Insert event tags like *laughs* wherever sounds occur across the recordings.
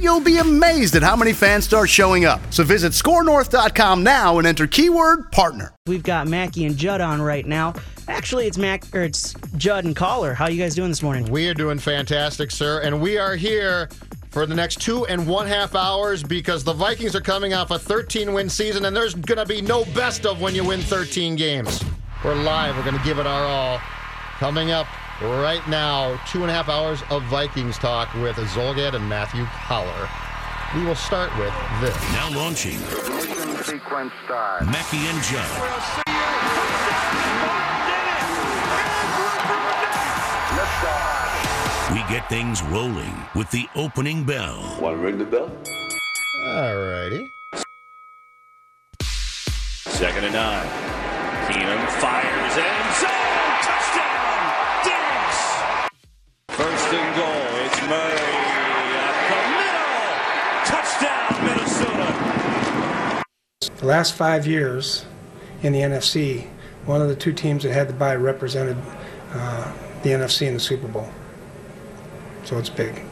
you'll be amazed at how many fans start showing up. So visit skornorth.com now and enter keyword partner. We've got Mackey and Judd on right now. Actually, it's Mac or it's Judd and Coller. How you guys doing this morning? We are doing fantastic, sir, and we are here for the next two and one half hours because the Vikings are coming off a 13 win season, and there's going to be no best of when you win 13 games. We're live. We're going to give it our all. Coming up right now, two and a half hours of Vikings talk with Zulgad and Matthew Coller. We will start with this. Now launching. Ignition sequence start. Mackey and Judd. Liftoff. We get things rolling with the opening bell. Want to ring the bell? All righty. Second and nine. Keenum fires end zone. First and goal. It's Murray up the middle. Touchdown, Minnesota. The last five years in the NFC, one of the two teams that had the bye represented uh, the NFC in the Super Bowl. So it's big.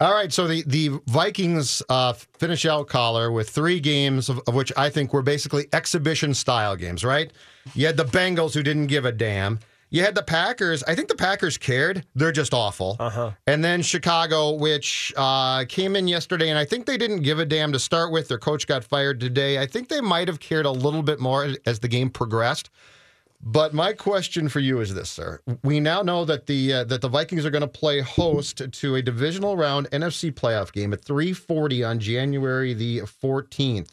All right, so the the Vikings uh, finish out Coller with three games of, of which I think were basically exhibition style games. Right? You had the Bengals who didn't give a damn. You had the Packers. I think the Packers cared. They're just awful. Uh-huh. And then Chicago, which uh, came in yesterday, and I think they didn't give a damn to start with. Their coach got fired today. I think they might have cared a little bit more as the game progressed. But my question for you is this, sir: We now know that the uh, that the Vikings are going to play host to a divisional round NFC playoff game at 3:40 on January the 14th.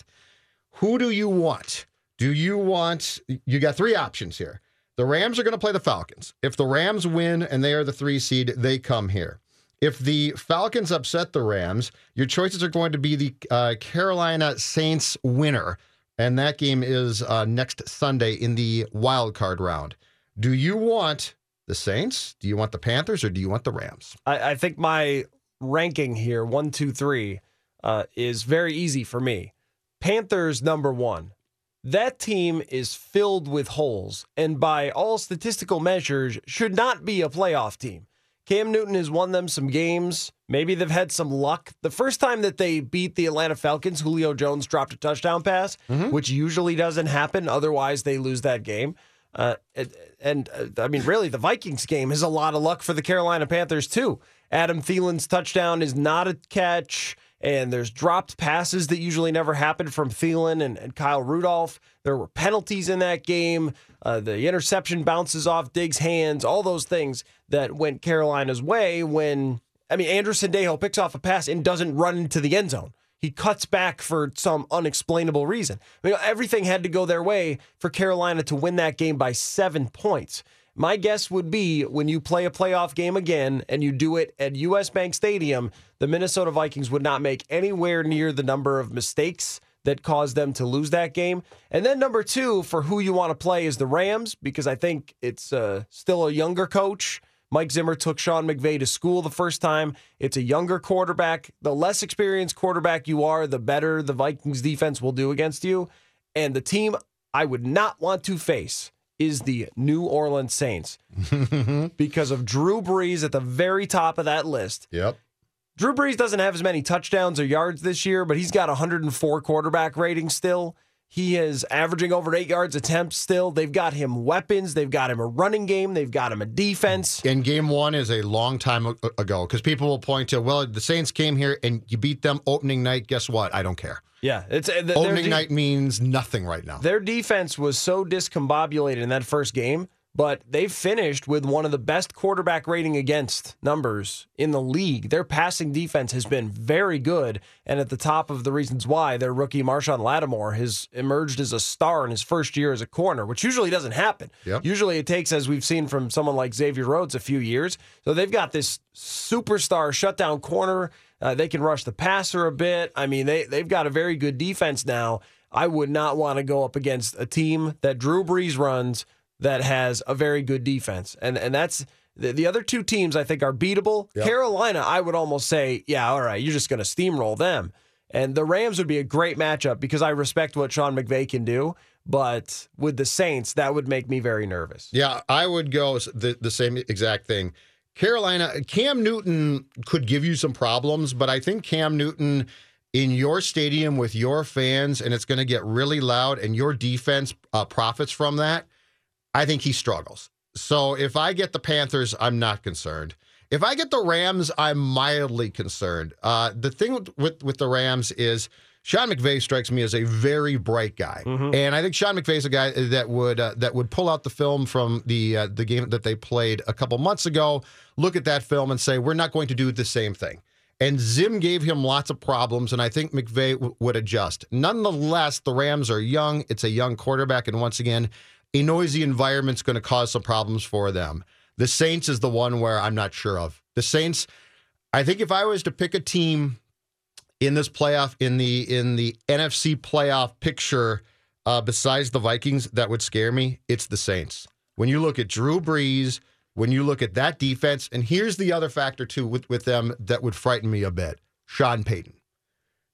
Who do you want? Do you want? You got three options here. The Rams are going to play the Falcons. If the Rams win and they are the three seed, they come here. If the Falcons upset the Rams, your choices are going to be the uh, Carolina Saints winner and that game is uh, next Sunday in the wild card round. Do you want the Saints? Do you want the Panthers, or do you want the Rams? I, I think my ranking here, one, two, three, uh, is very easy for me. Panthers number one. That team is filled with holes, and by all statistical measures, should not be a playoff team. Cam Newton has won them some games. Maybe they've had some luck. The first time that they beat the Atlanta Falcons, Julio Jones dropped a touchdown pass, which usually doesn't happen. Otherwise, they lose that game. Uh, and, and uh, I mean, really, the Vikings game is a lot of luck for the Carolina Panthers, too. Adam Thielen's touchdown is not a catch, and there's dropped passes that usually never happen from Thielen and, and Kyle Rudolph. There were penalties in that game. Uh, the interception bounces off Diggs' hands, all those things that went Carolina's way when, I mean, Andrew Sendejo picks off a pass and doesn't run into the end zone. He cuts back for some unexplainable reason. I mean, everything had to go their way for Carolina to win that game by seven points. My guess would be when you play a playoff game again and you do it at US Bank Stadium, the Minnesota Vikings would not make anywhere near the number of mistakes that caused them to lose that game. And then number two, for who you want to play is the Rams, because I think it's uh, still a younger coach. Mike Zimmer took Sean McVay to school the first time. It's a younger quarterback. The less experienced quarterback you are, the better the Vikings defense will do against you. And the team I would not want to face is the New Orleans Saints *laughs* because of Drew Brees at the very top of that list. Yep. Drew Brees doesn't have as many touchdowns or yards this year, but he's got 104 quarterback rating still. He is averaging over eight yards attempts still. They've got him weapons. They've got him a running game. They've got him a defense. And game one is a long time ago because people will point to, well, the Saints came here and you beat them opening night. Guess what? I don't care. Yeah, it's uh, th- their Opening de- night means nothing right now. Their defense was so discombobulated in that first game, but they finished with one of the best quarterback rating against numbers in the league. Their passing defense has been very good, and at the top of the reasons why, their rookie Marshon Lattimore has emerged as a star in his first year as a corner, which usually doesn't happen. Yep. Usually it takes, as we've seen from someone like Xavier Rhodes, a few years. So they've got this superstar shutdown corner. Uh, they can rush the passer a bit. I mean, they they've got a very good defense now. I would not want to go up against a team that Drew Brees runs that has a very good defense, and and that's the, the other two teams I think are beatable. Yep. Carolina, I would almost say, yeah, all right, you're just going to steamroll them. And the Rams would be a great matchup because I respect what Sean McVay can do, but with the Saints, that would make me very nervous. Yeah, I would go the, the same exact thing. Carolina, Cam Newton could give you some problems, but I think Cam Newton in your stadium with your fans, and it's going to get really loud, and your defense uh, profits from that. I think he struggles. So if I get the Panthers, I'm not concerned. If I get the Rams, I'm mildly concerned. Uh, the thing with, with with the Rams is Sean McVay strikes me as a very bright guy, and I think Sean McVay is a guy that would uh, that would pull out the film from the uh, the game that they played a couple months ago, look at that film, and say we're not going to do the same thing. And Zim gave him lots of problems, and I think McVay w- would adjust. Nonetheless, the Rams are young. It's a young quarterback, and once again, a noisy environment's going to cause some problems for them. The Saints is the one where I'm not sure of. The Saints, I think if I was to pick a team in this playoff in the in the NFC playoff picture uh, besides the Vikings that would scare me, it's the Saints. When you look at Drew Brees, when you look at that defense, and here's the other factor too with, with them that would frighten me a bit: Sean Payton.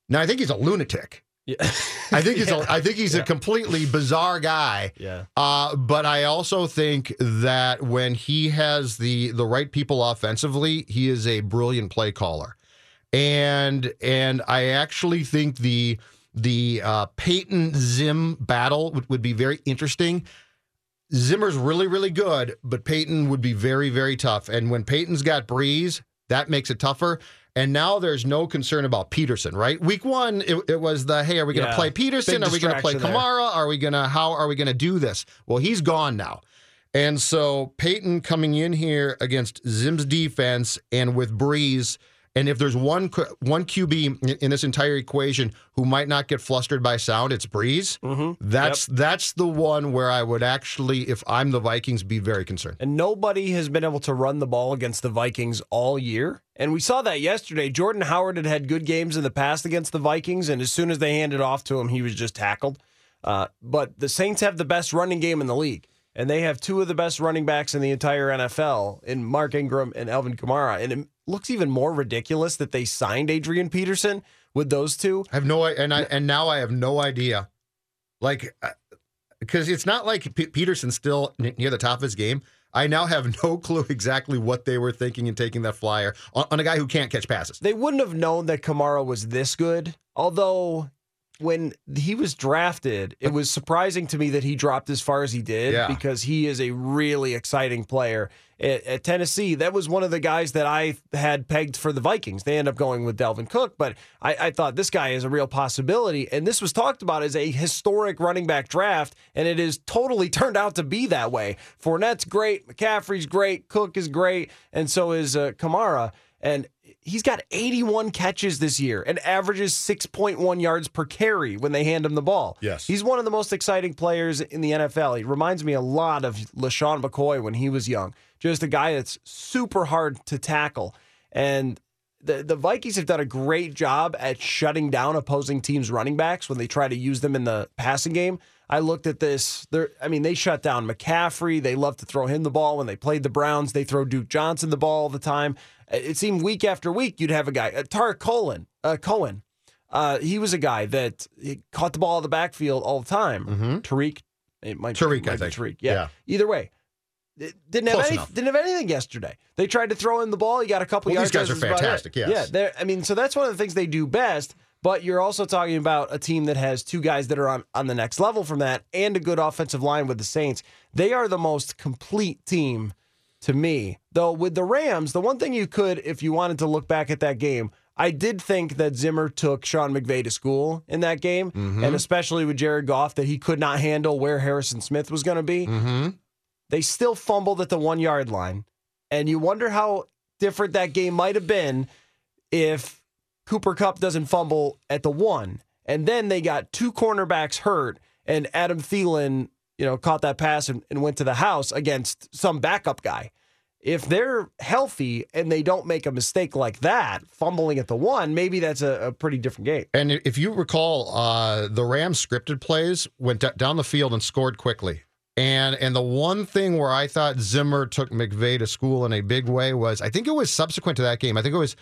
Now I think he's a lunatic. Yeah. *laughs* I think he's a, I think he's a completely bizarre guy. Yeah. Uh, but I also think that when he has the the right people offensively, he is a brilliant play caller. And and I actually think the the uh, Payton Zim battle would, would be very interesting. Zimmer's really, really good, but Payton would be very, very tough. And when Payton's got Brees, that makes it tougher. And now there's no concern about Peterson, right? Week one, it, it was the hey, are we going to Yeah. play Peterson? Are we going to play distraction there. Kamara? Are we going to how are we going to do this? Well, he's gone now. And so Peyton coming in here against Zim's defense and with Brees, and if there's one one QB in- this entire equation who might not get flustered by sound, it's Brees. That's that's the one where I would actually, if I'm the Vikings, be very concerned. And nobody has been able to run the ball against the Vikings all year. And we saw that yesterday. Jordan Howard had had good games in the past against the Vikings, and as soon as they handed off to him, he was just tackled. Uh, but the Saints have the best running game in the league, and they have two of the best running backs in the entire NFL in Mark Ingram and Alvin Kamara. And looks even more ridiculous that they signed Adrian Peterson with those two. I have no, and I and now I have no idea, like, uh, because it's not like P- Peterson's still n- near the top of his game. I now have *laughs* no clue exactly what they were thinking in taking that flyer on, on a guy who can't catch passes. They wouldn't have known that Kamara was this good. Although when he was drafted, it was surprising to me that he dropped as far as he did Yeah. because he is a really exciting player. At, at Tennessee, that was one of the guys that I had pegged for the Vikings. They end up going with Dalvin Cook, but I, I thought this guy is a real possibility. And this was talked about as a historic running back draft, and it has totally *laughs* turned out to be that way. Fournette's great, McCaffrey's great, Cook is great, and so is uh, Kamara. And he's got 81 catches this year and averages 6.1 yards per carry when they hand him the ball. Yes. He's one of the most exciting players in the NFL. He reminds me a lot of LeSean McCoy when he was young. Just a guy that's super hard to tackle. And the, the Vikings have done a great job at shutting down opposing teams' running backs when they try to use them in the passing game. I looked at this. I mean, they shut down McCaffrey. They love to throw him the ball. When they played the Browns, they throw Duke Johnson the ball all the time. It seemed week after week you'd have a guy, uh, Tarik Cohen. Uh, Cohen. Uh, he was a guy that caught the ball in the backfield all the time. Tarik, it might Tarik, might I be think. Tarik. Yeah. Yeah. Either way, it didn't have any, didn't have anything yesterday. They tried to throw in the ball. He got a couple Well, yards. these guys are That's about it. fantastic, yes. Yeah, I mean, so that's one of the things they do best. But you're also talking about a team that has two guys that are on, on the next level from that and a good offensive line with the Saints. They are the most complete team to me. Though with the Rams, the one thing you could, if you wanted to look back at that game, I did think that Zimmer took Sean McVay to school in that game, Mm-hmm. and especially with Jared Goff, that he could not handle where Harrison Smith was going to be. Mm-hmm. They still fumbled at the one yard line, and you wonder how different that game might have been if Cooper Kupp doesn't fumble at the one, and then they got two cornerbacks hurt, and Adam Thielen, you know, caught that pass and, and went to the house against some backup guy. If they're healthy and they don't make a mistake like that, fumbling at the one, maybe that's a, a pretty different game. And if you recall, uh, the Rams scripted plays went d- down the field and scored quickly. And and the one thing where I thought Zimmer took McVay to school in a big way was I think it was subsequent to that game. I think it was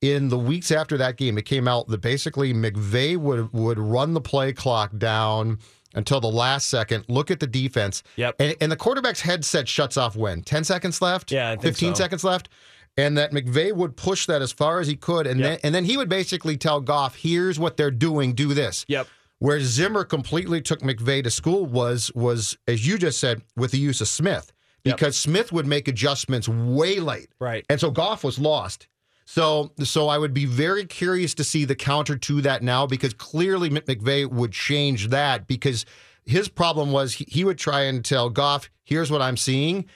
in the weeks after that game. It came out that basically McVay would would run the play clock down until the last second. Look at the defense. Yep. And, and the quarterback's headset shuts off when ten seconds left. Yeah, I think fifteen so. seconds left. And that McVay would push that as far as he could, and Yep. then and then he would basically tell Goff, "Here's what they're doing. Do this." Yep. Where Zimmer completely took McVay to school was was as you just said with the use of Smith Yep. because Smith would make adjustments way late, Right. and so Goff was lost. So so I would be very curious to see the counter to that now because clearly Mc- McVay would change that because his problem was he, he would try and tell Goff, "Here's what I'm seeing,"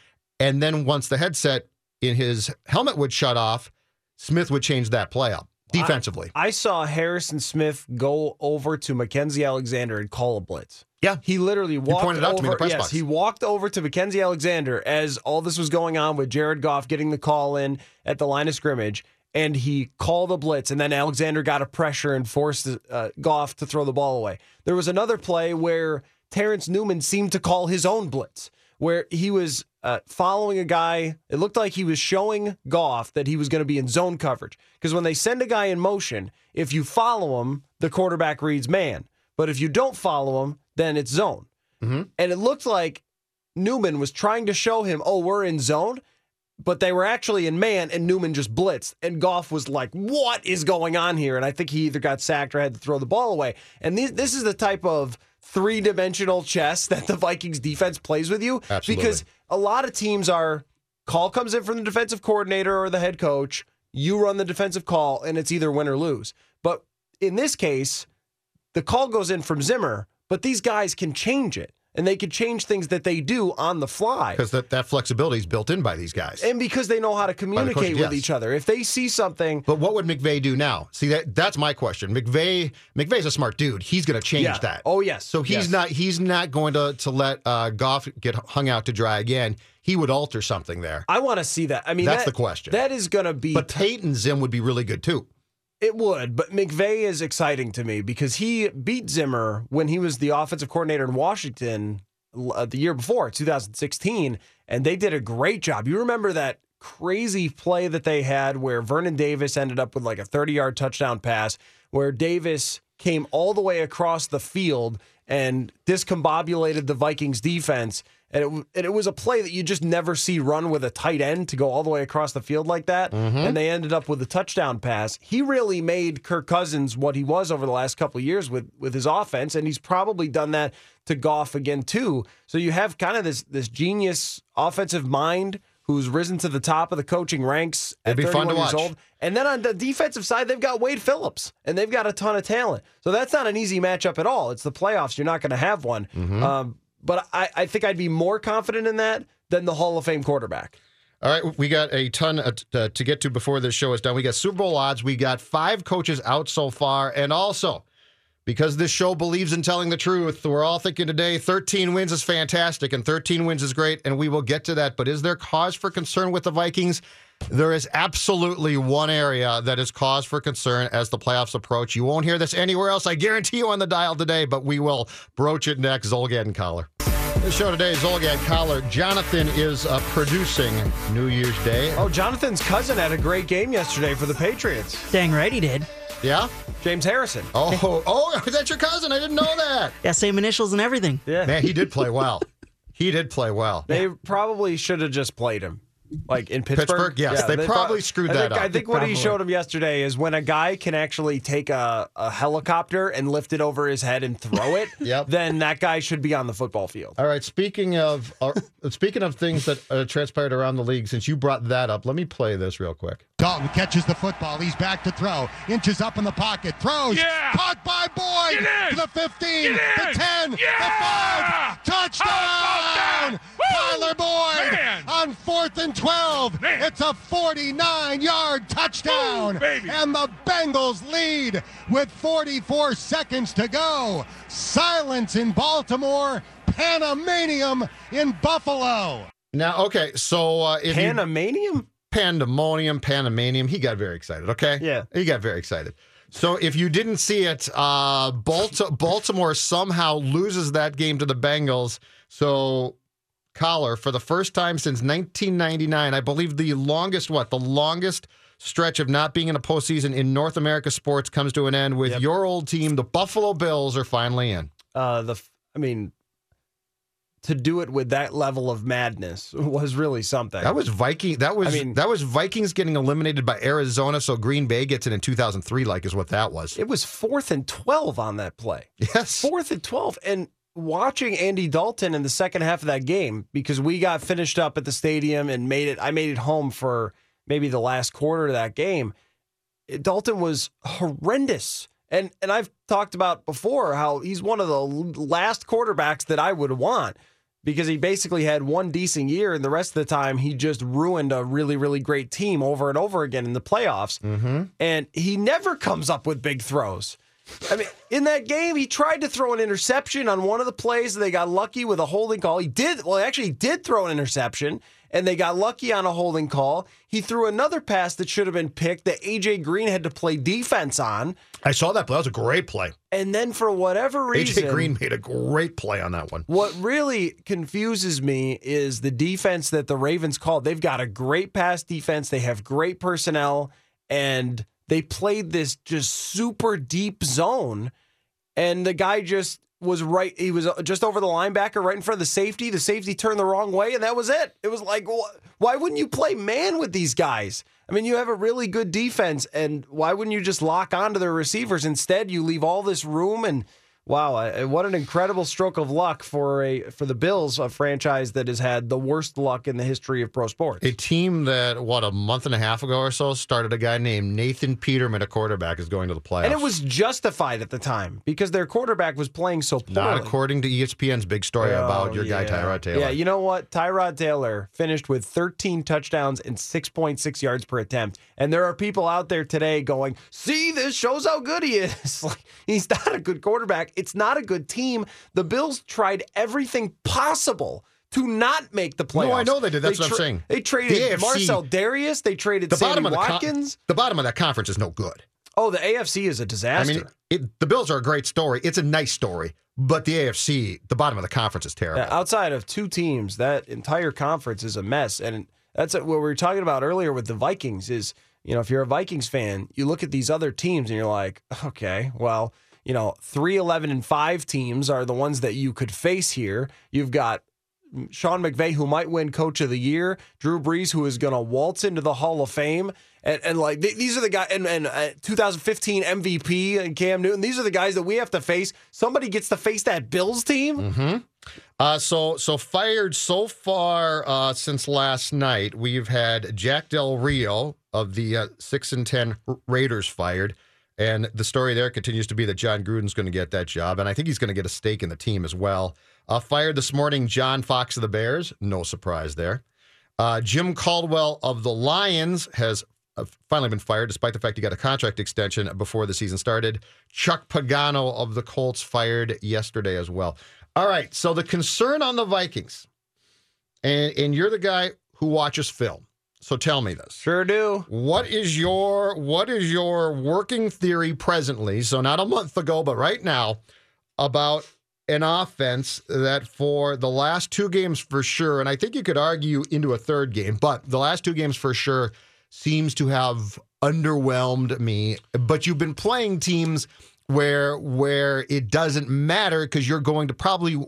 and then once the headset in his helmet would shut off, Smith would change that play up defensively. I saw Harrison Smith go over to Mackensie Alexander and call a blitz. Yeah. He literally walked pointed out over. to me in the press yes, box. he walked over to Mackensie Alexander as all this was going on with Jared Goff getting the call in at the line of scrimmage, and he called a blitz, and then Alexander got a pressure and forced uh, Goff to throw the ball away. There was another play where Terrence Newman seemed to call his own blitz, where he was uh, following a guy. It looked like he was showing Goff that he was going to be in zone coverage. Because when they send a guy in motion, if you follow him, the quarterback reads man. But if you don't follow him, then it's zone. And it looked like Newman was trying to show him, oh, we're in zone. But they were actually in man, and Newman just blitzed. And Goff was like, what is going on here? And I think he either got sacked or had to throw the ball away. And these, this is the type of three dimensional chess that the Vikings defense plays with you. Absolutely. Because a lot of teams are call comes in from the defensive coordinator or the head coach, you run the defensive call, and it's either win or lose. But in this case, the call goes in from Zimmer, but these guys can change it. And they can change things that they do on the fly. because that, that flexibility is built in by these guys. And because they know how to communicate with yes. each other. If they see something, but what would McVay do now? See that that's my question. McVay McVay's a smart dude. He's going to change Yeah. that. Oh, yes. So he's Yes. not he's not going to to let uh, Goff get hung out to dry again. He would alter something there. I want to see that. I mean, That's that- the question. That is going to be But Tate and Zim would be really good too. It would, but McVay is exciting to me because he beat Zimmer when he was the offensive coordinator in Washington uh, the year before, 2016, and they did a great job. You remember that crazy play that they had where Vernon Davis ended up with like a 30 yard touchdown pass, where Davis came all the way across the field and discombobulated the Vikings defense. And it, and it was a play that you just never see run with a tight end to go all the way across the field like that. And they ended up with a touchdown pass. He really made Kirk Cousins what he was over the last couple of years with, with his offense. And he's probably done that to Goff again, too. So you have kind of this, this genius offensive mind who's risen to the top of the coaching ranks at It'd be fun 31 to years watch. old. And then on the defensive side, they've got Wade Phillips, and they've got a ton of talent. So that's not an easy matchup at all. It's the playoffs. You're not going to have one. Mm-hmm. Um, but I, I think I'd be more confident in that than the Hall of Fame quarterback. All right, we got a ton uh, uh, to get to before this show is done. We got Super Bowl odds. We got five coaches out so far, and also because this show believes in telling the truth, we're all thinking today 13 wins is fantastic and 13 wins is great, and we will get to that. But is there cause for concern with the Vikings? There is absolutely one area that is cause for concern as the playoffs approach. You won't hear this anywhere else, I guarantee you, on the dial today, but we will broach it next. Zulgad and Coller. The show today is Zulgad Coller. Jonathan is uh, producing New Year's Day. Oh, Jonathan's cousin had a great game yesterday for the Patriots. Dang right he did. Yeah? James Harrison. Oh, *laughs* oh, that's your cousin. I didn't know that. Yeah, same initials and everything. Yeah. Man, he did play well. He did play well. They probably should have just played him. Like in Pittsburgh? Pittsburgh? Yes, they probably screwed I that think, up. I think what he showed him yesterday is when a guy can actually take a, a helicopter and lift it over his head and throw it, *laughs* Yep. then that guy should be on the football field. All right. Speaking of uh, speaking of things that uh, transpired around the league, since you brought that up, let me play this real quick. Dalton catches the football. He's back to throw. Inches up in the pocket. Throws. Yeah. Caught by Boyd. Get in. To the 15. Get The 10. Yeah. The 5. Touchdown. How about that? Woo. Tyler Boyd Man. on fourth and 12. Man. It's a 49 yard touchdown. Woo, baby. And the Bengals lead with 44 seconds to go. Silence in Baltimore. Panamanium in Buffalo. Now, okay, so uh, if you, Panamanium? pandemonium, panamanium, he got very excited. Okay, Yeah. he got very excited. So if you didn't see it, uh, Balti- Baltimore somehow loses that game to the Bengals. So Coller, for the first time since 1999, I believe the longest what the longest stretch of not being in a postseason in North America sports comes to an end with Yep. your old team, the Buffalo Bills, are finally in. Uh, the I mean, to do it with that level of madness *laughs* was really something. That was Viking. That was I mean- that was Vikings getting eliminated by Arizona, so Green Bay gets it in 2003. Like is what that was. it was fourth and 12 on that play. Yes. Fourth and 12. And watching Andy Dalton in the second half of that game, because we got finished up at the stadium and made it, I made it home for maybe the last quarter of that game. Dalton was horrendous. And and I've talked about before how he's one of the last quarterbacks that I would want because he basically had one decent year and the rest of the time he just ruined a really really great team over and over again in the playoffs. Mm-hmm. And he never comes up with big throws. I mean, in that game, he tried to throw an interception on one of the plays. and They got lucky with a holding call. He did, well, actually, he did throw an interception, and they got lucky on a holding call. He threw another pass that should have been picked that AJ Green had to play defense on. I saw that play. That was a great play. And then for whatever reason, AJ Green made a great play on that one. what really confuses me is the defense that the Ravens called. They've got a great pass defense, they have great personnel, and they played this just super deep zone. And the guy just was right. He was uh, just over the linebacker, right in front of the safety. The safety turned the wrong way, and that was it. It was like, wh- why wouldn't you play man with these guys? I mean, you have a really good defense, and why wouldn't you just lock onto their receivers? Instead, you leave all this room and Wow, what an incredible stroke of luck for a for the Bills, a franchise that has had the worst luck in the history of pro sports. A team that, what, a month and a half ago or so, started a guy named Nathan Peterman, a quarterback, is going to the playoffs. and it was justified at the time because their quarterback was playing so poorly. not according to ESPN's big story oh, about Oh, your guy, yeah. Tyrod Taylor. Yeah, you know what? Tyrod Taylor finished with 13 touchdowns and 6.6 yards per attempt. And there are people out there today going, see, this shows how good he is. *laughs* Like, He's not a good quarterback. It's not a good team. The Bills tried everything possible to not make the playoffs. No, I know they did. That's what I'm saying. They traded The AFC Marcell Dareus. They traded the Sammy bottom of the con- Watkins. the bottom of that conference is no good. oh, the AFC is a disaster. I mean, it, the Bills are a great story. It's a nice story, but the AFC, the bottom of the conference, is terrible. Yeah, outside of two teams, that entire conference is a mess. And that's what we were talking about earlier with the Vikings is, you know, if you're a Vikings fan, you look at these other teams and you're like, okay, well, you know, 3 11 and 5 teams are the ones that you could face here. You've got Sean McVay, who might win Coach of the Year, Drew Brees, who is going to waltz into the Hall of Fame, and, and like th- these are the guys, and, and uh, 2015 MVP and Cam Newton. These are the guys that we have to face. Somebody gets to face that Bills team. Uh, so so fired so far uh, since last night. We've had Jack Del Rio of the uh, six and ten Raiders fired, and the story there continues to be that Jon Gruden's going to get that job, and I think he's going to get a stake in the team as well. Uh, fired this morning, John Fox of the Bears. No surprise there. Uh, Jim Caldwell of the Lions has uh, finally been fired, despite the fact he got a contract extension before the season started. Chuck Pagano of the Colts fired yesterday as well. All right, so the concern on the Vikings, and and you're the guy who watches film, so tell me this. Sure do. What is your what is your working theory presently? So not a month ago, but right now, about an offense that for the last two games for sure, and I think you could argue into a third game, but the last two games for sure seems to have underwhelmed me. But you've been playing teams where where it doesn't matter because you're going to probably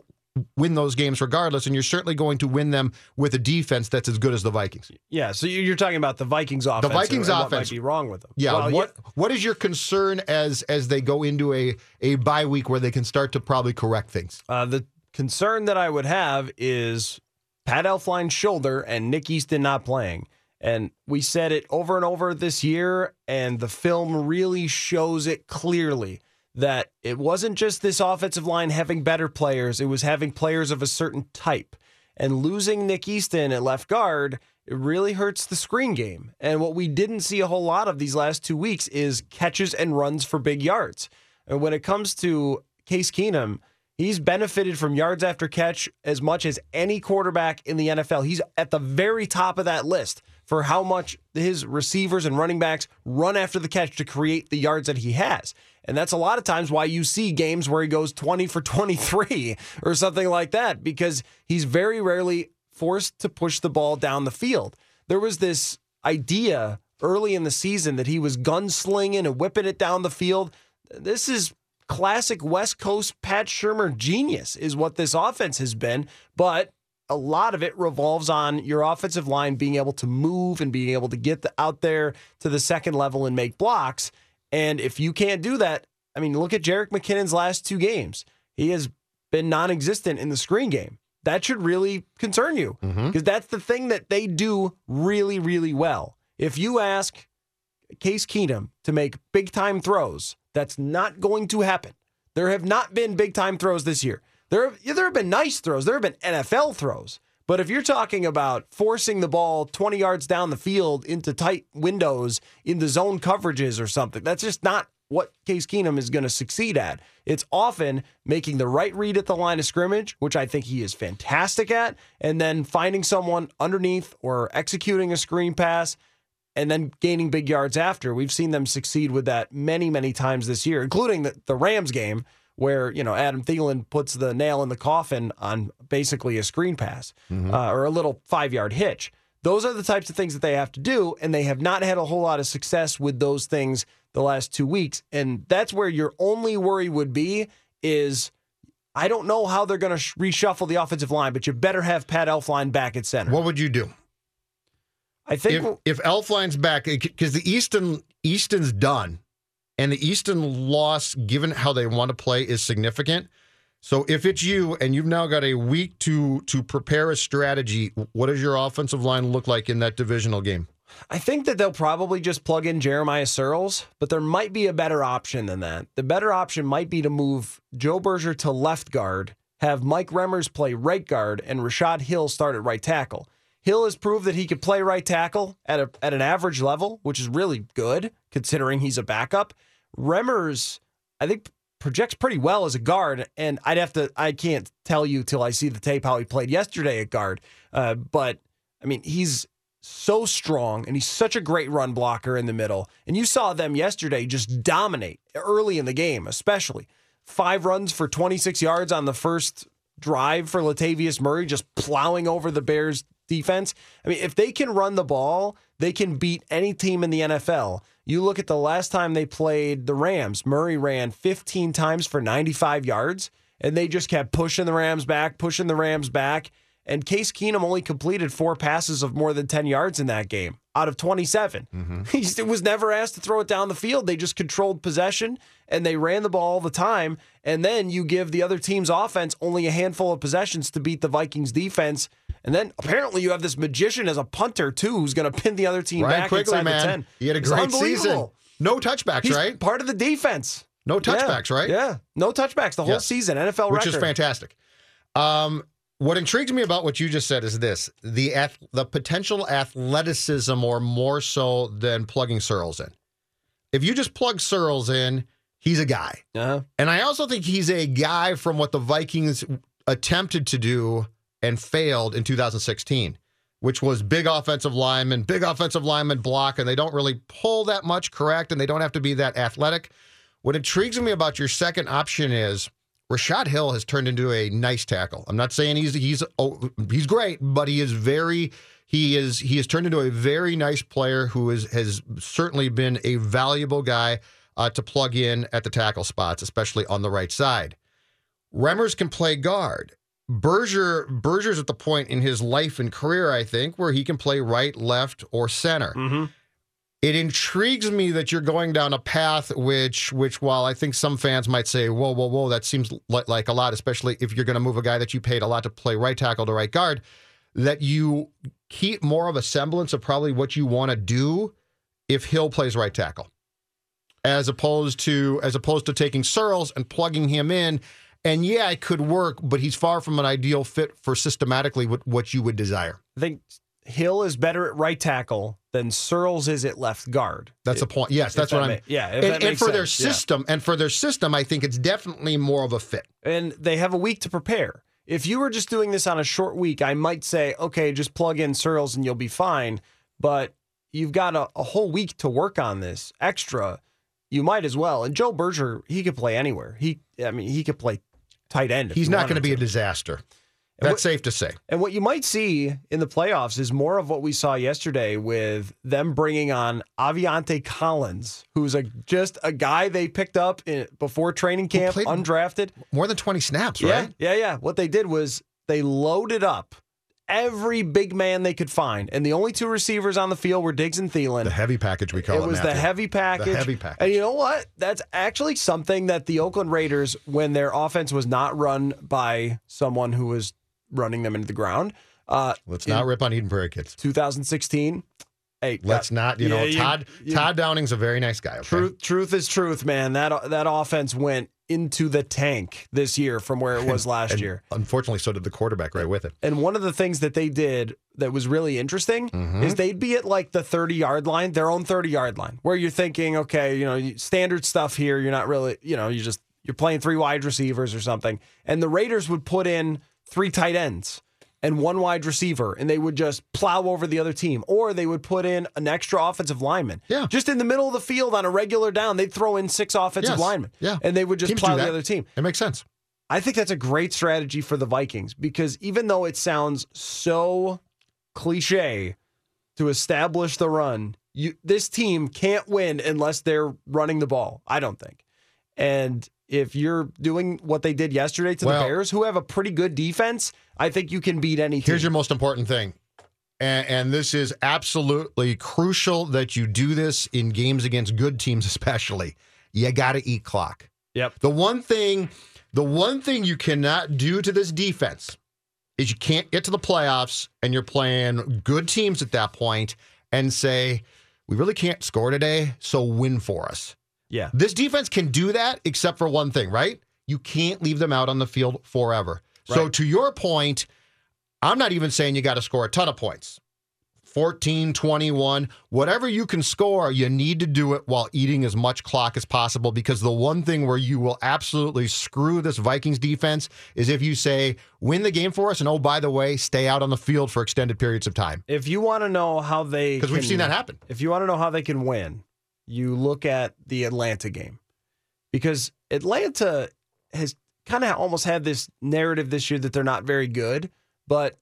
win those games regardless, and you're certainly going to win them with a defense that's as good as the Vikings. Yeah, so you- you're talking about the Vikings offense. The Vikings and what offense. might be wrong with them. Yeah. Well, what What is your concern as as they go into a a bye week where they can start to probably correct things? Uh, the concern that I would have is Pat Elflein's shoulder and Nick Easton not playing. And we said it over and over this year, and the film really shows it clearly that it wasn't just this offensive line having better players, it was having players of a certain type. And losing Nick Easton at left guard, it really hurts the screen game. And what we didn't see a whole lot of these last two weeks is catches and runs for big yards. And when it comes to Case Keenum, He's benefited from yards after catch as much as any quarterback in the NFL. He's at the very top of that list for how much his receivers and running backs run after the catch to create the yards that he has. And that's a lot of times why you see games where he goes 20 for 23 *laughs* or something like that, because he's very rarely forced to push the ball down the field. There was this idea early in the season that he was gunslinging and whipping it down the field. This is classic West Coast Pat Shurmur genius, is what this offense has been. But a lot of it revolves on your offensive line being able to move and being able to get the, out there to the second level and make blocks. And if you can't do that, I mean, look at Jerick McKinnon's last two games. He has been non existent in the screen game. That should really concern you mm-hmm. because that's the thing that they do really, really well. If you ask Case Keenum to make big time throws, that's not going to happen. There have not been big time throws this year. There have, there have been nice throws, there have been NFL throws. But if you're talking about forcing the ball 20 yards down the field into tight windows in the zone coverages or something, that's just not what Case Keenum is going to succeed at. It's often making the right read at the line of scrimmage, which I think he is fantastic at, and then finding someone underneath or executing a screen pass and then gaining big yards after. We've seen them succeed with that many, many times this year, including the, the Rams game where, you know, Adam Thielen puts the nail in the coffin on basically a screen pass uh, or a little five yard hitch. Those are the types of things that they have to do, and they have not had a whole lot of success with those things the last two weeks. And that's where your only worry would be is I don't know how they're going to sh- reshuffle the offensive line, but you better have Pat Elflein back at center. What would you do? I think if, if Elflein's back, because the Easton Easton's done, and the Easton loss, given how they want to play, is significant. So if it's you and you've now got a week to to prepare a strategy, what does your offensive line look like in that divisional game? I think that they'll probably just plug in Jeremiah Sirles, but there might be a better option than that. The better option might be to move Joe Berger to left guard, have Mike Remmers play right guard, and Rashod Hill start at right tackle. Hill has proved that he could play right tackle at a, at an average level, which is really good considering he's a backup. Remmers, I think, projects pretty well as a guard, and I'd have to, I can't tell you till I see the tape how he played yesterday at guard. Uh, but I mean, he's so strong and he's such a great run blocker in the middle. And you saw them yesterday just dominate early in the game, especially. Five runs for 26 yards on the first drive for Latavius Murray, just plowing over the Bears defense. I mean, if they can run the ball, they can beat any team in the NFL. You look at the last time they played the Rams, Murray ran 15 times for 95 yards, and they just kept pushing the Rams back, pushing the Rams back. And Case Keenum only completed four passes of more than 10 yards in that game out of 27. *laughs* He was never asked to throw it down the field. They just controlled possession and they ran the ball all the time. And then you give the other team's offense only a handful of possessions to beat the Vikings defense. And then apparently you have this magician as a punter too, who's going to pin the other team Ryan back Quigley, inside man, the 10. he had a great season. No touchbacks, He's right? Part of the defense. No Yeah. touchbacks, right? Yeah, no touchbacks the whole season. NFL record. which record. is fantastic. Um, what intrigues me about what you just said is this: the ath- the potential athleticism, or more so than plugging Sirles in. If you just plug Sirles in, he's a guy, Uh-huh. and I also think he's a guy from what the Vikings attempted to do and failed in 2016, which was big offensive lineman, big offensive lineman block, and they don't really pull that much, correct, and they don't have to be that athletic. What intrigues me about your second option is Rashod Hill has turned into a nice tackle. I'm not saying he's he's oh, he's great, but he is very he is he has turned into a very nice player who is has certainly been a valuable guy uh, to plug in at the tackle spots, especially on the right side. Remmers can play guard, Berger Berger's at the point in his life and career, I think, where he can play right, left, or center. Mm-hmm. It intrigues me that you're going down a path which, which, while I think some fans might say, "Whoa, whoa, whoa," that seems li- like a lot, especially if you're going to move a guy that you paid a lot to play right tackle to right guard. That you keep more of a semblance of probably what you want to do if Hill plays right tackle, as opposed to as opposed to taking Sirles and plugging him in. And yeah, it could work, but he's far from an ideal fit for systematically what, what you would desire. I think Hill is better at right tackle than Sirles is at left guard. That's a point. Yes, that's that what I'm. ma- yeah, and, that and for their sense, yeah. system, and for their system, I think it's definitely more of a fit. and they have a week to prepare. If you were just doing this on a short week, I might say, okay, just plug in Sirles and you'll be fine. But you've got a, a whole week to work on this extra. You might as well. And Joe Berger, he could play anywhere. He, I mean, he could play tight end. He's he not going to be a disaster. That's what- safe to say. And what you might see in the playoffs is more of what we saw yesterday with them bringing on Aviante Collins, who's a just a guy they picked up in, before training camp, undrafted. More than 20 snaps, Yeah, right? yeah, yeah. What they did was they loaded up every big man they could find, and the only two receivers on the field were Diggs and Thielen. The heavy package we call it. it was the heavy package. heavy package. And you know what? That's actually something that the Oakland Raiders, when their offense was not run by someone who was running them into the ground, uh, Let's not rip on Eden Prairie kids. 2016. Hey, Let's not. You know, yeah, Todd you- Todd Downing's a very nice guy. Okay? Truth, truth is truth, man. That that offense went into the tank this year from where it was *laughs* last And year. Unfortunately, so did the quarterback right with it. And one of the things that they did that was really interesting Mm-hmm. is they'd be at like the 30 yard line, their own 30 yard line, where you're thinking, okay, you know, standard stuff here. You're not really, you know, you just, you're playing three wide receivers or something. And the Raiders would put in three tight ends and one wide receiver, and they would just plow over the other team. Or they would put in an extra offensive lineman. Yeah. Just in the middle of the field on a regular down, they'd throw in six offensive Yes. linemen. Yeah. And they would just Teams plow the other team. It makes sense. I think that's a great strategy for the Vikings because even though it sounds so cliche to establish the run, you this team can't win unless they're running the ball. I don't think. And if you're doing what they did yesterday to Well- the Bears, who have a pretty good defense, I think you can beat any team. Here's your most important thing. And, and this is absolutely crucial that you do this in games against good teams, *laughs* especially. You got to eat clock. Yep. The one thing, the one thing you cannot do to this defense is you can't get to the playoffs and you're playing good teams at that point and say, we really can't score today, so win for us. Yeah. This defense can do that except for one thing, right? You can't leave them out on the field forever. So to your point, I'm not even saying you got to score a ton of points. 14, 21, whatever you can score, you need to do it while eating as much clock as possible because the one thing where you will absolutely screw this Vikings defense is if you say, win the game for us, and oh, by the way, stay out on the field for extended periods of time. If you want to know how they Because we've seen that happen. If you want to know how they can win, you look at the Atlanta game. Because Atlanta has kind of almost had this narrative this year that they're not very good, but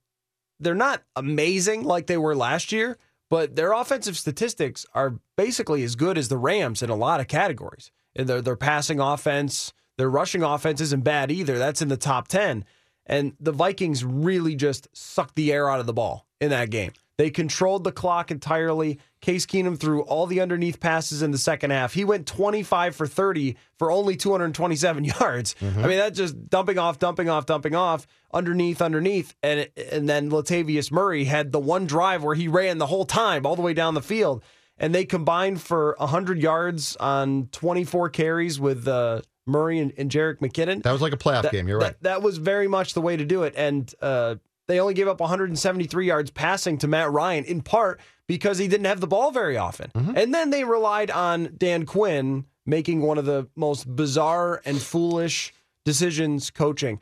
they're not amazing like they were last year, but their offensive statistics are basically as good as the Rams in a lot of categories. And their their passing offense, their rushing offense isn't bad either. That's in the top 10. And the Vikings really just sucked the air out of the ball in that game. They controlled the clock entirely. Case Keenum threw all the underneath passes in the second half. He went 25 for 30 for only 227 *laughs* yards. I mean, that's just dumping off, dumping off, dumping off, underneath, underneath. And and then Latavius Murray had the one drive where he ran the whole time all the way down the field. And they combined for 100 yards on 24 carries with uh, Murray and, and Jerick McKinnon. That was like a playoff game. You're right. That, that was very much the way to do it. And uh, they only gave up 173 yards passing to Matt Ryan, in part because he didn't have the ball very often. Mm-hmm. And then they relied on Dan Quinn making one of the most bizarre and foolish decisions coaching.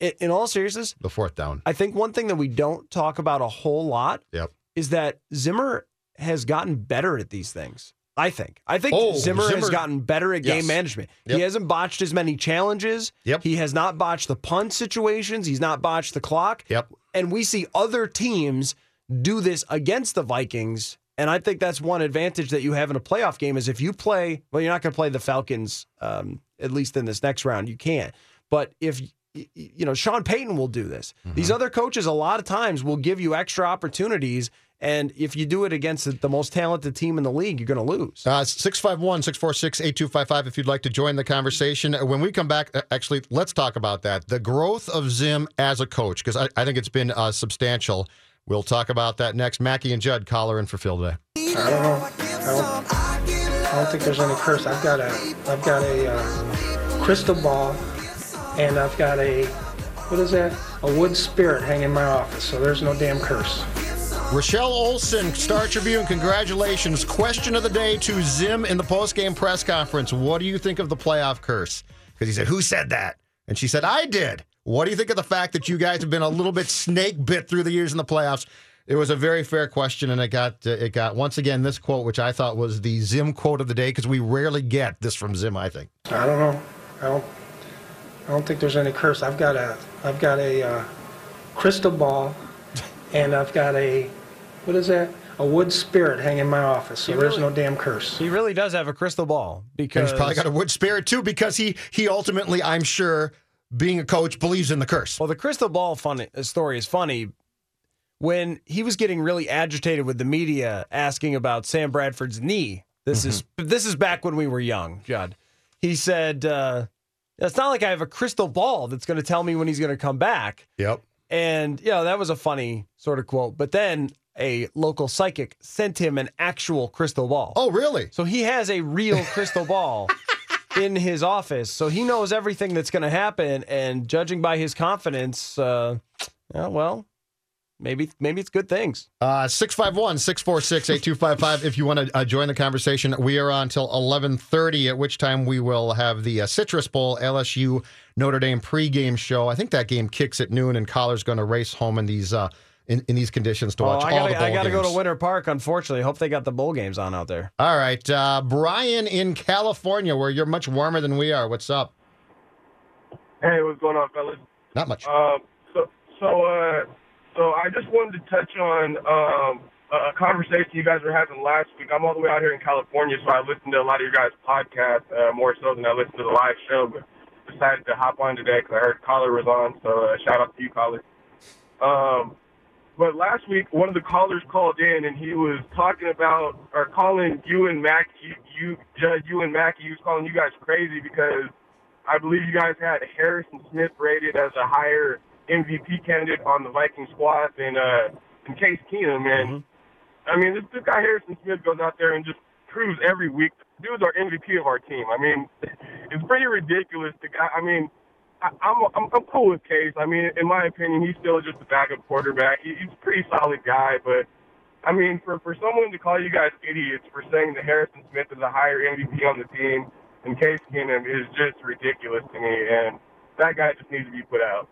In, in all seriousness, the fourth down. I think one thing that we don't talk about a whole lot Yep. is that Zimmer has gotten better at these things. I think. I think Oh, Zimmer, has gotten better at game management. Yep. He hasn't botched as many challenges. Yep. He has not botched the punt situations. He's not botched the clock. Yep. And we see other teams do this against the Vikings. And I think that's one advantage that you have in a playoff game is if you play, well, you're not going to play the Falcons, um, at least in this next round. You can't. But if you know, Sean Payton will do this. Mm-hmm. These other coaches, a lot of times, will give you extra opportunities. And if you do it against the- the most talented team in the league, you're going to lose. Uh, 651 646 8255 if you'd like to join the conversation. When we come back, uh, actually, let's talk about that. The growth of Zim as a coach, because I, I think it's been uh, substantial. We'll talk about that next. Mackey and Judd, Coller in for Phil today. I don't know. I don't, I don't think there's any curse. I've got a, I've got a uh, crystal ball, and I've got a, what is that? A wood spirit hanging in my office. So there's no damn curse. Rochelle Olson, Star Tribune, congratulations. Question of the day to Zim in the postgame press conference. What do you think of the playoff curse? Because he said, Who said that? And she said, I did. What do you think of the fact that you guys have been a little bit snake bit through the years in the playoffs? It was a very fair question, and it got it got once again this quote, which I thought was the Zim quote of the day, because we rarely get this from Zim. I think. I don't know. I don't. I don't think there's any curse. I've got a. I've got a uh, crystal ball, and I've got a. What is that? A wood spirit hanging in my office. So You there's really- no damn curse. He really does have a crystal ball And because he's probably got a wood spirit too, because he he ultimately, I'm sure, being a coach, believes in the curse. Well, the crystal ball funny uh, story is funny. When he was getting really agitated with the media asking about Sam Bradford's knee, this is this is back when we were young, Judd. He said, uh, "It's not like I have a crystal ball that's going to tell me when he's going to come back." Yep. And you know that was a funny sort of quote. But then a local psychic sent him an actual crystal ball. Oh, really? So he has a real crystal ball *laughs* in his office. So he knows everything that's going to happen. And judging by his confidence, uh, yeah, well, maybe maybe it's good things. Uh, 651 646 8255 if you want to uh, join the conversation. We are on until 1130, at which time we will have the uh, Citrus Bowl LSU Notre Dame pregame show. I think that game kicks at noon, and Coller's going to race home in these uh, in, in these conditions to Oh, watch I gotta, the bowl I gotta go to Winter Park. Unfortunately, hope they got the bowl games on out there. All right. Uh, Brian in California, where you're much warmer than we are. What's up? Hey, what's going on, fellas? Not much. Um, so, so, uh, so I just wanted to touch on um, a conversation you guys were having last week. I'm all the way out here in California, so I listened to a lot of your guys' podcasts uh, more so than I listened to the live show. But decided to hop on today because I heard Coller was on. So uh, shout out to you, Coller. Um, but last week, one of the callers called in and he was talking about or calling you and Mac, you, you Judge, you and Mackey. He was calling you guys crazy because I believe you guys had Harrison Smith rated as a higher MVP candidate on the Viking squad than uh, than Case Keenum. And I mean, this, this guy Harrison Smith goes out there and just proves every week. Dude's our MVP of our team. I mean, it's pretty ridiculous. To, I I mean, I, I'm, I'm I'm cool with Case. I mean, in my opinion, he's still just a backup quarterback. He, he's a pretty solid guy, but I mean, for for someone to call you guys idiots for saying that Harrison Smith is a higher MVP on the team than Case Keenum is just ridiculous to me. And that guy just needs to be put out.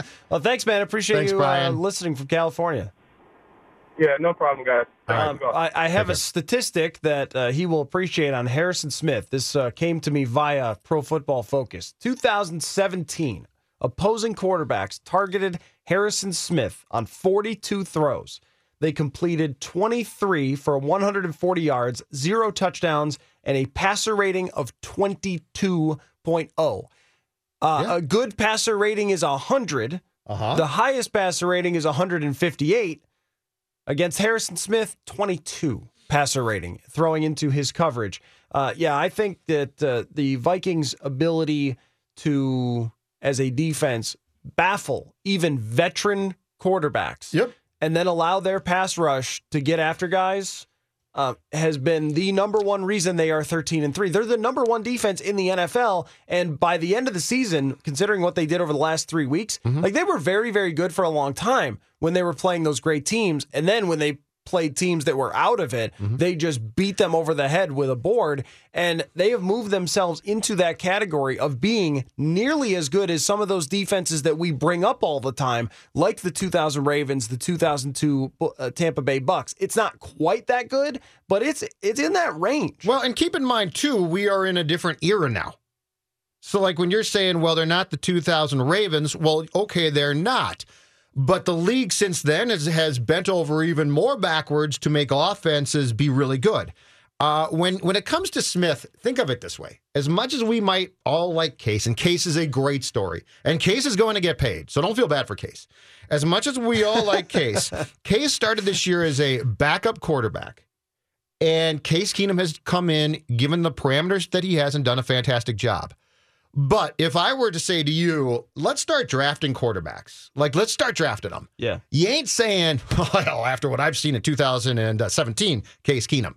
*laughs* Well, thanks, man. Appreciate Thanks, you uh, Brian. listening from California. Yeah, no problem, guys. Um, I, I have a statistic that uh, he will appreciate on Harrison Smith. This uh, came to me via Pro Football Focus. 2017, opposing quarterbacks targeted Harrison Smith on 42 throws. They completed 23 for 140 yards, zero touchdowns, and a passer rating of 22.0. Uh, A good passer rating is 100. Uh-huh. The highest passer rating is 158. Against Harrison Smith, 22 passer rating, throwing into his coverage. Uh, yeah, I think that uh, the Vikings' ability to, as a defense, baffle even veteran quarterbacks Yep. and then allow their pass rush to get after guys uh, has been the number one reason they are 13 and 3. They're the number one defense in the NFL. And by the end of the season, considering what they did over the last three weeks, like they were very, very good for a long time when they were playing those great teams. And then when they played teams that were out of it, they just beat them over the head with a board. And they have moved themselves into that category of being nearly as good as some of those defenses that we bring up all the time, like the 2000 Ravens, the 2002 uh, Tampa Bay Bucks. It's not quite that good, but it's it's in that range. Well, and keep in mind too, we are in a different era now. So, like when you're saying, well, they're not the 2000 Ravens, well, okay, they're not. But the league since then has, has bent over even more backwards to make offenses be really good. Uh, when when it comes to Smith, think of it this way: as much as we might all like Case, and Case is a great story, and Case is going to get paid, so don't feel bad for Case. As much as we all like Case, *laughs* Case started this year as a backup quarterback, and Case Keenum has come in, given the parameters that he has, and done a fantastic job. But if I were to say to you, let's start drafting quarterbacks, like let's start drafting them. Yeah. You ain't saying, *laughs* well, after what I've seen in 2017, Case Keenum.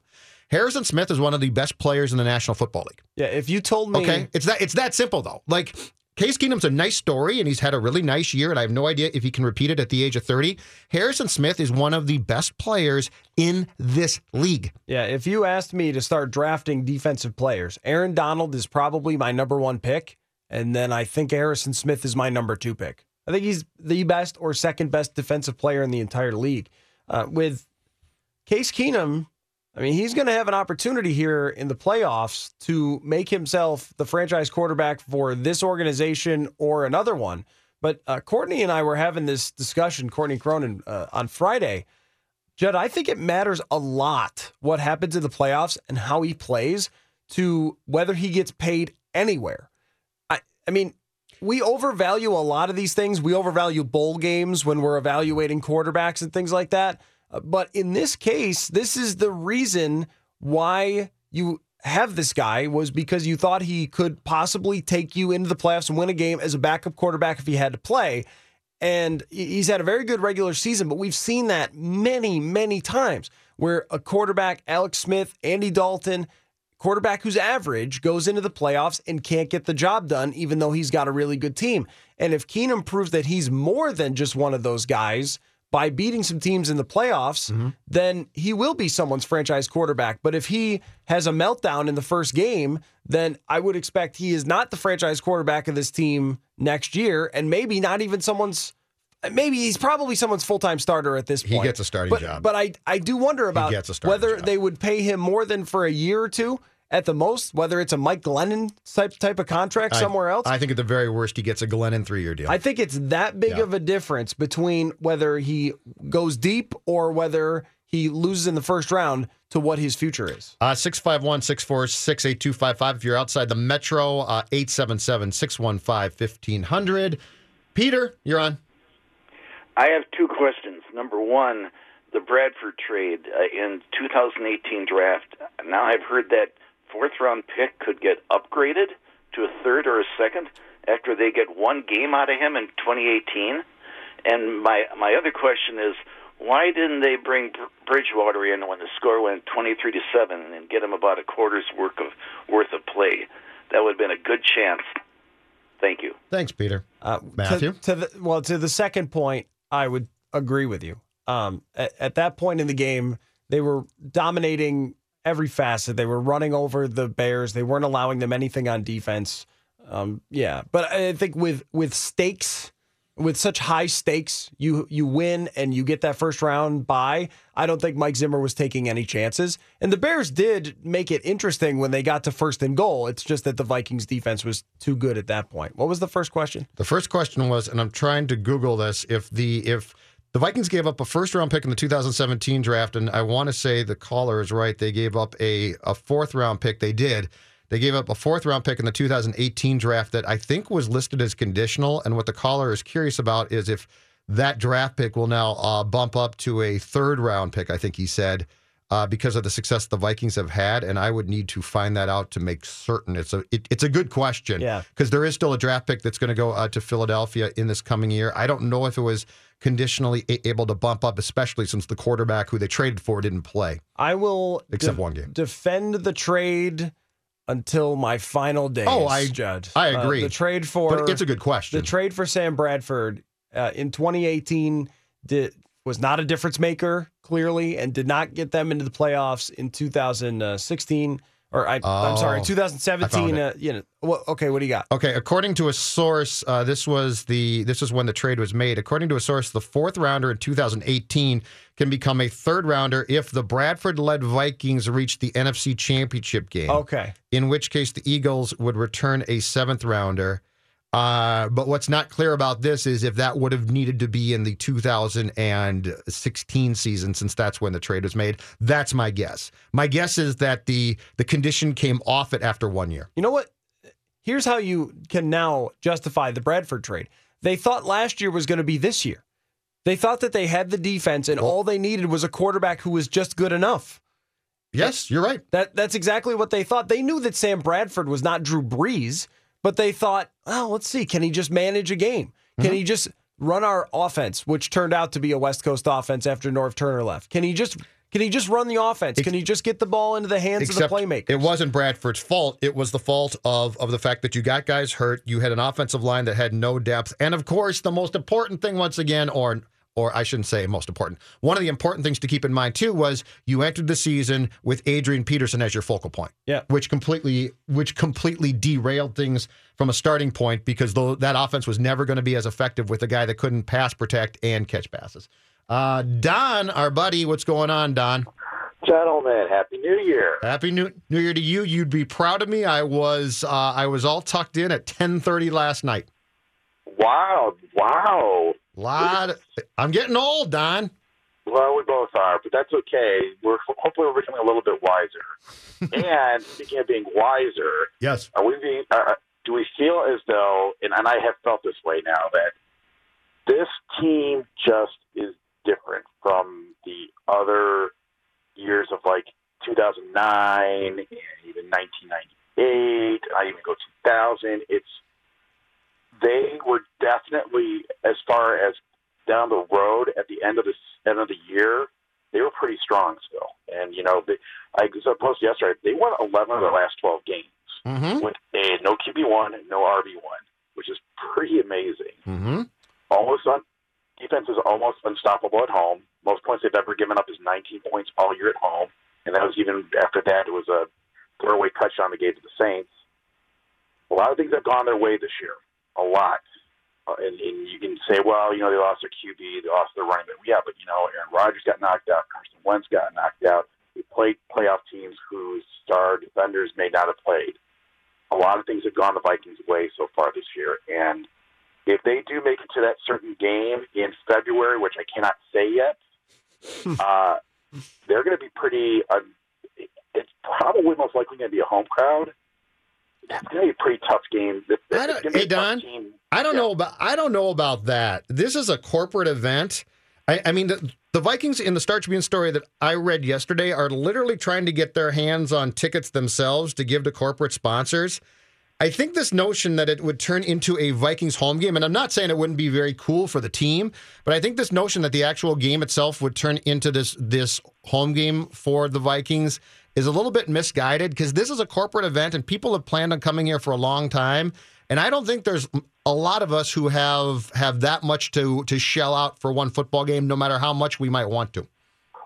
Harrison Smith is one of the best players in the National Football League. Yeah, if you told me Okay, it's that it's that simple though. Like Case Keenum's a nice story, and he's had a really nice year, and I have no idea if he can repeat it at the age of 30. Harrison Smith is one of the best players in this league. Yeah, if you asked me to start drafting defensive players, Aaron Donald is probably my number one pick. And then I think Harrison Smith is my number two pick. I think he's the best or second best defensive player in the entire league. Uh, with Case Keenum, I mean, he's going to have an opportunity here in the playoffs to make himself the franchise quarterback for this organization or another one. But uh, Courtney and I were having this discussion, Courtney Cronin, uh, on Friday. Judd, I think it matters a lot what happens in the playoffs and how he plays to whether he gets paid anywhere. I, I mean, we overvalue a lot of these things. We overvalue bowl games when we're evaluating quarterbacks and things like that. Uh, But in this case, this is the reason why you have this guy was because you thought he could possibly take you into the playoffs and win a game as a backup quarterback if he had to play. And he's had a very good regular season, but we've seen that many, many times where a quarterback, Alex Smith, Andy Dalton, quarterback who's average goes into the playoffs and can't get the job done, even though he's got a really good team. And if Keenum proves that he's more than just one of those guys by beating some teams in the playoffs, mm-hmm. then he will be someone's franchise quarterback. But if he has a meltdown in the first game, then I would expect he is not the franchise quarterback of this team next year, and maybe not even someone's. Maybe he's probably someone's full time starter at this point. He gets a starting but, job. But I I do wonder about gets a starting whether job. they would pay him more than for a year or two at the most, whether it's a Mike Glennon type type of contract I- somewhere else. I think at the very worst, he gets a Glennon three year deal. I think it's that big Yeah. of a difference between whether he goes deep or whether he loses in the first round to what his future is. Uh, 651 646 8255. If you're outside the metro, uh, 877 615 1500. Peter, you're on. I have two questions. Number one, the Bradford trade uh, in 2018 draft. Now I've heard that fourth round pick could get upgraded to a third or a second after they get one game out of him in 2018. And my my other question is, why didn't they bring Bridgewater in when the score went 23 to seven and get him about a quarter's worth of worth of play? That would have been a good chance. Thank you. Thanks, Peter. Uh, Matthew? To, to the, well, to the second point, I would agree with you. Um, at, at that point in the game, they were dominating every facet. They were running over the Bears. They weren't allowing them anything on defense. Um, yeah, but I think with with stakes, with such high stakes, you you win and you get that first round bye. I don't think Mike Zimmer was taking any chances. And the Bears did make it interesting when they got to first and goal. It's just that the Vikings defense was too good at that point. What was the first question? The first question was, and I'm trying to Google this, if the if the Vikings gave up a first round pick in the 2017 draft, and I want to say the caller is right, they gave up a, a fourth round pick. They did. They gave up a fourth round pick in the 2018 draft that I think was listed as conditional. And what the caller is curious about is if that draft pick will now uh, bump up to a third round pick, I think he said, uh, because of the success the Vikings have had. And I would need to find that out to make certain. It's a it, it's a good question. Yeah. Because there is still a draft pick that's going to go uh, to Philadelphia in this coming year. I don't know if it was conditionally a- able to bump up, especially since the quarterback who they traded for didn't play. I will Except de- one game. defend the trade until my final days. Oh, I- judge. I Uh, agree. the trade for But it's a good question. The trade for Sam Bradford uh, in 2018 did was not a difference maker clearly, and did not get them into the playoffs in 2016. Or I, I'm sorry, Oh, 2017. Uh, you know, well, okay, what do you got? Okay, according to a source, uh, this was the this is when the trade was made. According to a source, the fourth rounder in 2018 can become a third rounder if the Bradford-led Vikings reach the NFC Championship game. Okay. In which case, the Eagles would return a seventh rounder. Uh, but what's not clear about this is if that would have needed to be in the 2016 season, since that's when the trade was made. That's my guess. My guess is that the the condition came off it after one year. You know what? Here's how you can now justify the Bradford trade. They thought last year was going to be this year. They thought that they had the defense and all they needed was a quarterback who was just good enough. Yes, you're right. That that's exactly what they thought. They knew that Sam Bradford was not Drew Brees, but they thought, oh, let's see, can he just manage a game? Can mm-hmm. he just run our offense, which turned out to be a West Coast offense after Norv Turner left? Can he just can he just run the offense? Can he just get the ball into the hands Except of the playmaker? It wasn't Bradford's fault. It was the fault of of the fact that you got guys hurt. You had an offensive line that had no depth, and of course, the most important thing, once again, or or I shouldn't say most important. One of the important things to keep in mind too was you entered the season with Adrian Peterson as your focal point. Yeah. which completely which completely derailed things from a starting point because though that offense was never going to be as effective with a guy that couldn't pass protect and catch passes. Uh, Don, our buddy, what's going on, Don? Gentlemen, happy New Year. Happy New New Year to you. You'd be proud of me. I was uh, I was all tucked in at ten thirty last night. Wow, wow. Lot. I'm getting old, Don. Well, we both are, but that's okay. We're hopefully we're becoming a little bit wiser. *laughs* and speaking of being wiser, Yes. are we being? Uh, do we feel as though, and, and I have felt this way now that this team just is different from the other years of like 2009 and even 1998. I even go 2000. It's they were definitely as far as down the road at the end of the end of the year, they were pretty strong still. And you know, they, I was posted yesterday. They won 11 of their last 12 games Mm-hmm. with a no QB one and no RB one, which is pretty amazing. Mm-hmm. Almost un, defense is almost unstoppable at home. Most points they've ever given up is 19 points all year at home, and that was even after that. It was a throwaway touchdown they gave to the Saints. A lot of things have gone their way this year. A lot. Uh, and, and you can say, well, you know, they lost their QB, they lost their running back. Yeah, but you know, Aaron Rodgers got knocked out, Carson Wentz got knocked out. They played playoff teams whose star defenders may not have played. A lot of things have gone the Vikings' way so far this year, and if they do make it to that certain game in February, which I cannot say yet, uh, they're going to be pretty. Uh, it's probably most likely going to be a home crowd. It's going to be a pretty tough game. I don't, hey Don. I don't know about I don't know about that. This is a corporate event. I, I mean, the, the Vikings in the Star Tribune story that I read yesterday are literally trying to get their hands on tickets themselves to give to corporate sponsors. I think this notion that it would turn into a Vikings home game, and I'm not saying it wouldn't be very cool for the team, but I think this notion that the actual game itself would turn into this this home game for the Vikings is a little bit misguided because this is a corporate event and people have planned on coming here for a long time. And I don't think there's a lot of us who have have that much to to shell out for one football game, no matter how much we might want to.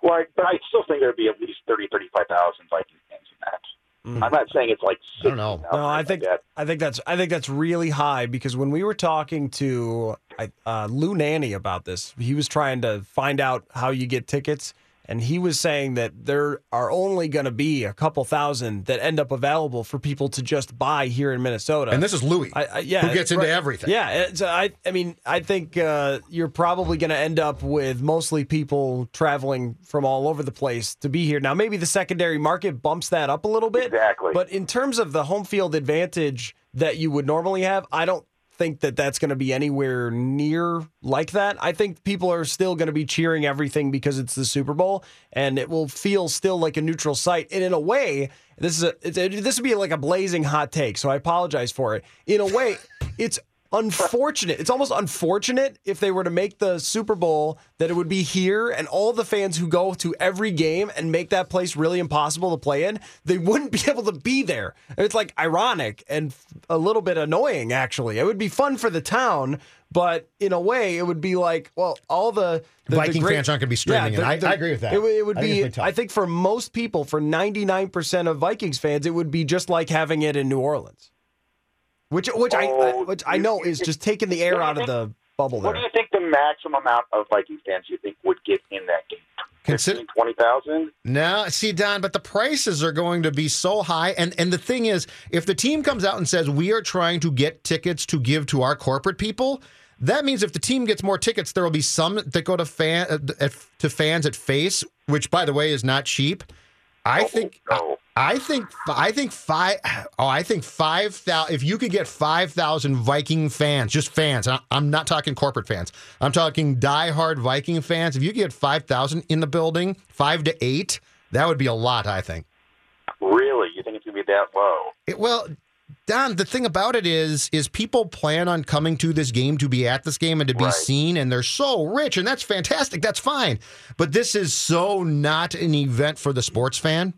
Well, I, but I still think there'd be at least 30, 35,000 Vikings fans in that. I'm not saying it's like I don't know. No, I think I think that's I think that's really high because when we were talking to uh, Lou Nanne about this, he was trying to find out how you get tickets, and he was saying that there are only going to be a couple thousand that end up available for people to just buy here in Minnesota. And this is Louis, I, I, yeah, who gets into everything. Yeah, it's, I, I mean, I think uh, you're probably going to end up with mostly people traveling from all over the place to be here. Now, maybe the secondary market bumps that up a little bit. Exactly. But in terms of the home field advantage that you would normally have, I don't think that that's going to be anywhere near like that. I think people are still going to be cheering everything because it's the Super Bowl, and it will feel still like a neutral site. And in a way, this is a, this would be like a blazing hot take. So I apologize for it. In a way, it's unfortunate. It's almost unfortunate if they were to make the Super Bowl that it would be here and all the fans who go to every game and make that place really impossible to play in, they wouldn't be able to be there. It's like ironic and a little bit annoying actually. It would be fun for the town, but in a way it would be like, well, all the, the Viking the great- fans aren't going to be streaming Yeah, it. I, I agree with that. It, would- it would I be. I think for most people, for 99% of Vikings fans, it would be just like having it in New Orleans. Which which I Oh, which I know is just taking the air out of the bubble There. What do you think the maximum amount of Vikings fans you think would get in that game? Consider- 20,000. No, see, Don, but the prices are going to be so high. And and the thing is, if the team comes out and says we are trying to get tickets to give to our corporate people, that means if the team gets more tickets, there will be some that go to fan uh, to fans at face, which by the way is not cheap. I think I think I think five *sighs* oh I think five thousand if you could get five thousand Viking fans just fans I- I'm not talking corporate fans I'm talking diehard Viking fans if you get five thousand in the building five to eight that would be a lot I think Really? You think it's to be that low? it, well Don the thing about it is is people plan on coming to this game to be at this game and to be seen and they're so rich and that's fantastic that's fine but this is so not an event for the sports fan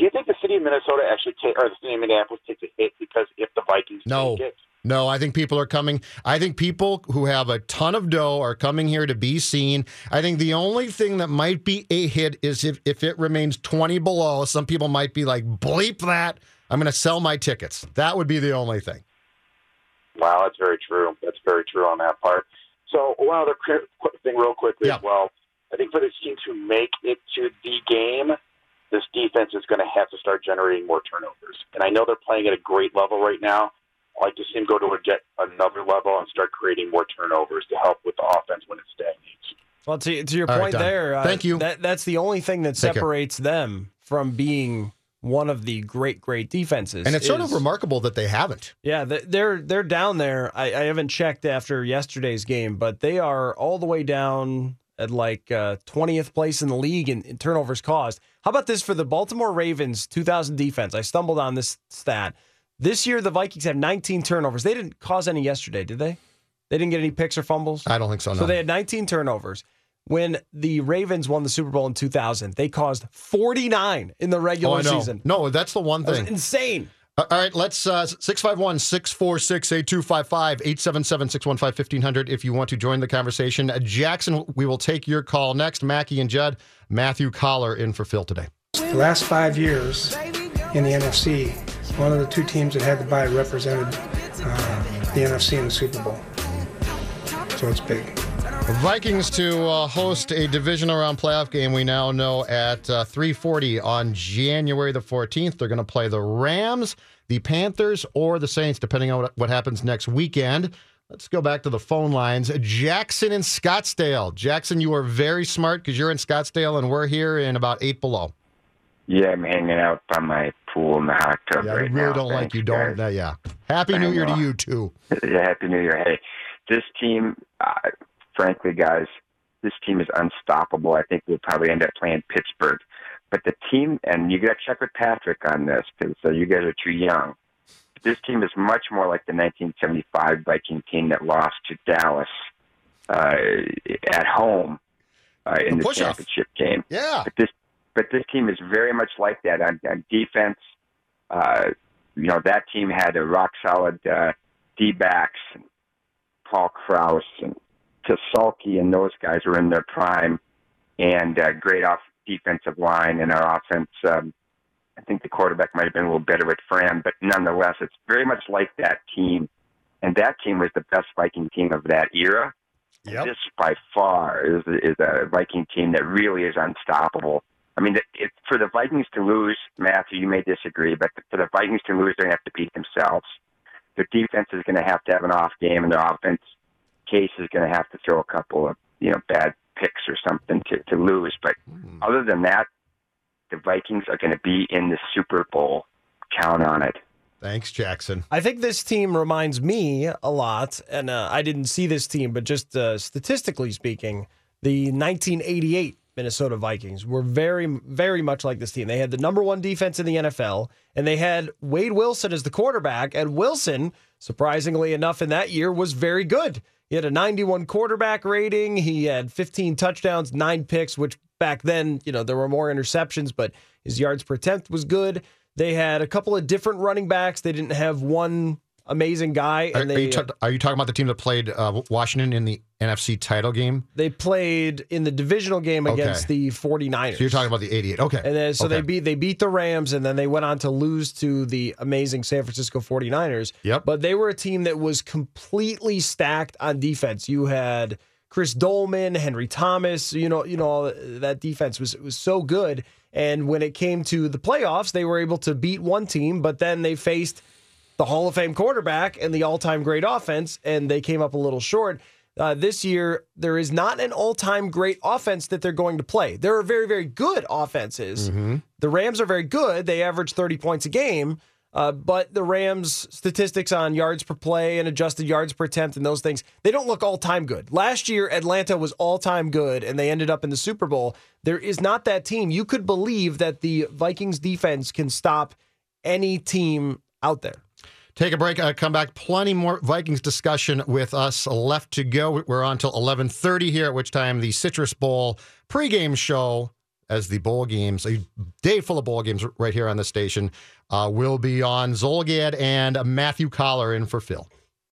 Do you think the city of Minnesota actually take, or the city of Minneapolis takes a hit because if the Vikings No. take it? No, I think people are coming. I think people who have a ton of dough are coming here to be seen. I think the only thing that might be a hit is if, if it remains 20 below, some people might be like, bleep that. I'm going to sell my tickets. That would be the only thing. Wow, that's very true. That's very true on that part. So one other quick thing, real quickly as well. I think for this team to make it to the game, this defense is going to have to start generating more turnovers. And I know they're playing at a great level right now. I'd like to see them go to a get another level and start creating more turnovers to help with the offense when it stagnates. Well, to, to your All right, point Don. there, uh, Thank you. That, that's the only thing that Take care. separates them from being one of the great, great defenses. And it's sort of remarkable that they haven't. Yeah, they're they're down there. I, I haven't checked after yesterday's game, but they are all the way down at like uh, twentieth place in the league in, in turnovers caused. How about this for the Baltimore Ravens 2000 defense? I stumbled on this stat. This year, the Vikings have 19 turnovers. They didn't cause any yesterday, did they? They didn't get any picks or fumbles. I don't think so. No. So they had 19 turnovers. When the Ravens won the Super Bowl in 2000, they caused 49 in the oh, regular know. season. No, that's the one That thing. insane. All right, let's uh 651 646 8255 877 615 1500 if you want to join the conversation. Uh, Jackson, we will take your call next. Mackey and Judd, Matthew Coller in for Phil today. The last five years in the NFC, one of the two teams that had the bye represented uh, the NFC in the Super Bowl. So it's big. Vikings to uh, host a divisional round playoff game. We now know at uh, 3:40 on January the 14th. They're going to play the Rams, the Panthers, or the Saints, depending on what, what happens next weekend. Let's go back to the phone lines. Jackson in Scottsdale. Jackson, you are very smart because you're in Scottsdale and we're here in about eight below. Yeah, I'm hanging out by my pool in the hot tub Yeah, I right really now. don't like Thanks, you. Don't. Uh, yeah. Happy I New Year to you too. *laughs* Yeah, Happy New Year. Hey, this team, uh, frankly, guys, this team is unstoppable. I think we'll probably end up playing Pittsburgh. But the team, and you got to check with Patrick on this because uh, you guys are too young. This team is much more like the 1975 Viking team that lost to Dallas uh, at home uh, in The the championship game. Yeah. But this, but this team is very much like that on, on defense. Uh, you know that team had a rock solid uh, D backs, Paul Krause and Tasulki, and those guys were in their prime, and uh, great off defensive line and our offense. Um, I think the quarterback might have been a little better with Fran, but nonetheless, it's very much like that team. And that team was the best Viking team of that era. Yep. This by far is is a Viking team that really is unstoppable. I mean, it, for the Vikings to lose, Matthew, you may disagree, but for the Vikings to lose, they have to beat themselves. Their defense is going to have to have an off game, and their offense case is going to have to throw a couple of you know bad picks or something to to lose. But other than that, the Vikings are going to be in the Super Bowl. Count on it. Thanks, Jackson. I think this team reminds me a lot, and uh, I didn't see this team, but just uh, statistically speaking, the 1988 Minnesota Vikings were very, very much like this team. They had the number one defense in the NFL, and they had Wade Wilson as the quarterback. And Wilson, surprisingly enough, in that year was very good. He had a 91 quarterback rating. He had 15 touchdowns, nine picks, which back then, you know, there were more interceptions, but his yards per attempt was good. They had a couple of different running backs. They didn't have one amazing guy. Are, And are they, you ta- are you talking about the team that played uh, Washington in the NFC title game? they played in the divisional game Okay. against the 49ers. So you're talking about the 88. Okay. And then so they beat they beat the Rams and then they went on to lose to the amazing San Francisco 49ers. Yep. But they were a team that was completely stacked on defense. You had Chris Doleman, Henry Thomas, you know, you know, that defense was was so good. And when it came to the playoffs, they were able to beat one team, but then they faced the Hall of Fame quarterback and the all-time great offense, and they came up a little short. Uh, this year, there is not an all-time great offense that they're going to play. There are very, very good offenses. The Rams are very good. They average 30 points a game. Uh, but the Rams' statistics on yards per play and adjusted yards per attempt and those things, they don't look all time good. Last year, Atlanta was all time good and they ended up in the Super Bowl. There is not that team. You could believe that the Vikings defense can stop any team out there. Take a break. Uh, come back. Plenty more Vikings discussion with us left to go. We're on till eleven thirty here, at which time the Citrus Bowl pregame show, as the bowl games, a day full of bowl games right here on the station, uh, will be on Zulgad and Matthew Coller in for Phil.